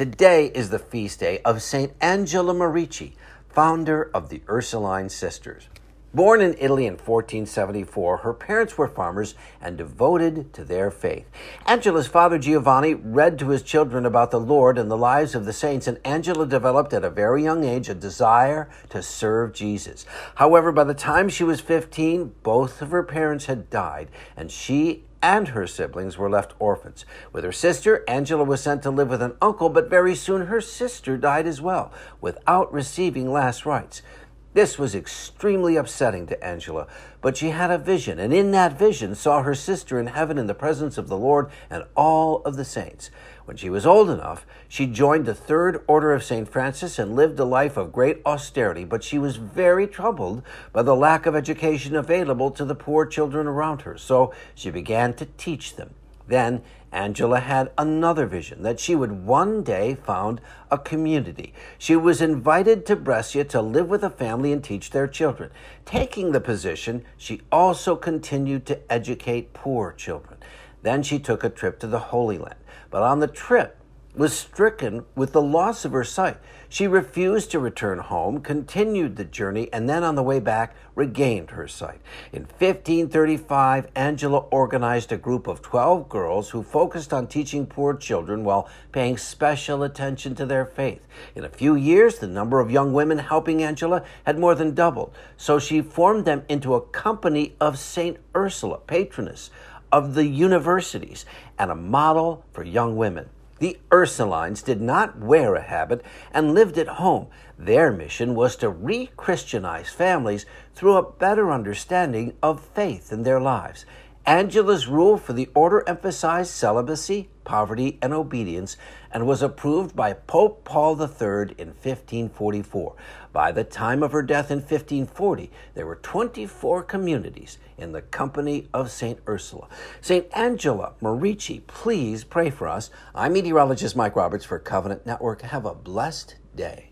Today is the feast day of St. Angela Merici, founder of the Ursuline Sisters. Born in Italy in 1474, her parents were farmers and devoted to their faith. Angela's father Giovanni read to his children about the Lord and the lives of the saints, and Angela developed at a very young age a desire to serve Jesus. However, by the time she was 15, both of her parents had died, and she and her siblings were left orphans. With her sister, Angela was sent to live with an uncle, but very soon her sister died as well, without receiving last rites. This was extremely upsetting to Angela, but she had a vision, and in that vision saw her sister in heaven in the presence of the Lord and all of the saints. When she was old enough, she joined the Third Order of St. Francis and lived a life of great austerity, but she was very troubled by the lack of education available to the poor children around her, so she began to teach them. Then Angela had another vision that she would one day found a community. She was invited to Brescia to live with a family and teach their children. Taking the position, she also continued to educate poor children. Then she took a trip to the Holy Land. But on the trip, was stricken with the loss of her sight. She refused to return home, continued the journey, and then on the way back regained her sight. In 1535, Angela organized a group of 12 girls who focused on teaching poor children while paying special attention to their faith. In a few years, the number of young women helping Angela had more than doubled, so she formed them into a company of St. Ursula, patroness of the universities, and a model for young women. The Ursulines did not wear a habit and lived at home. Their mission was to re Christianize families through a better understanding of faith in their lives. Angela's rule for the order emphasized celibacy, poverty, and obedience, and was approved by Pope Paul III in 1544. By the time of her death in 1540, there were 24 communities in the company of St. Ursula. St. Angela Merici, please pray for us. I'm meteorologist Mike Roberts for Covenant Network. Have a blessed day.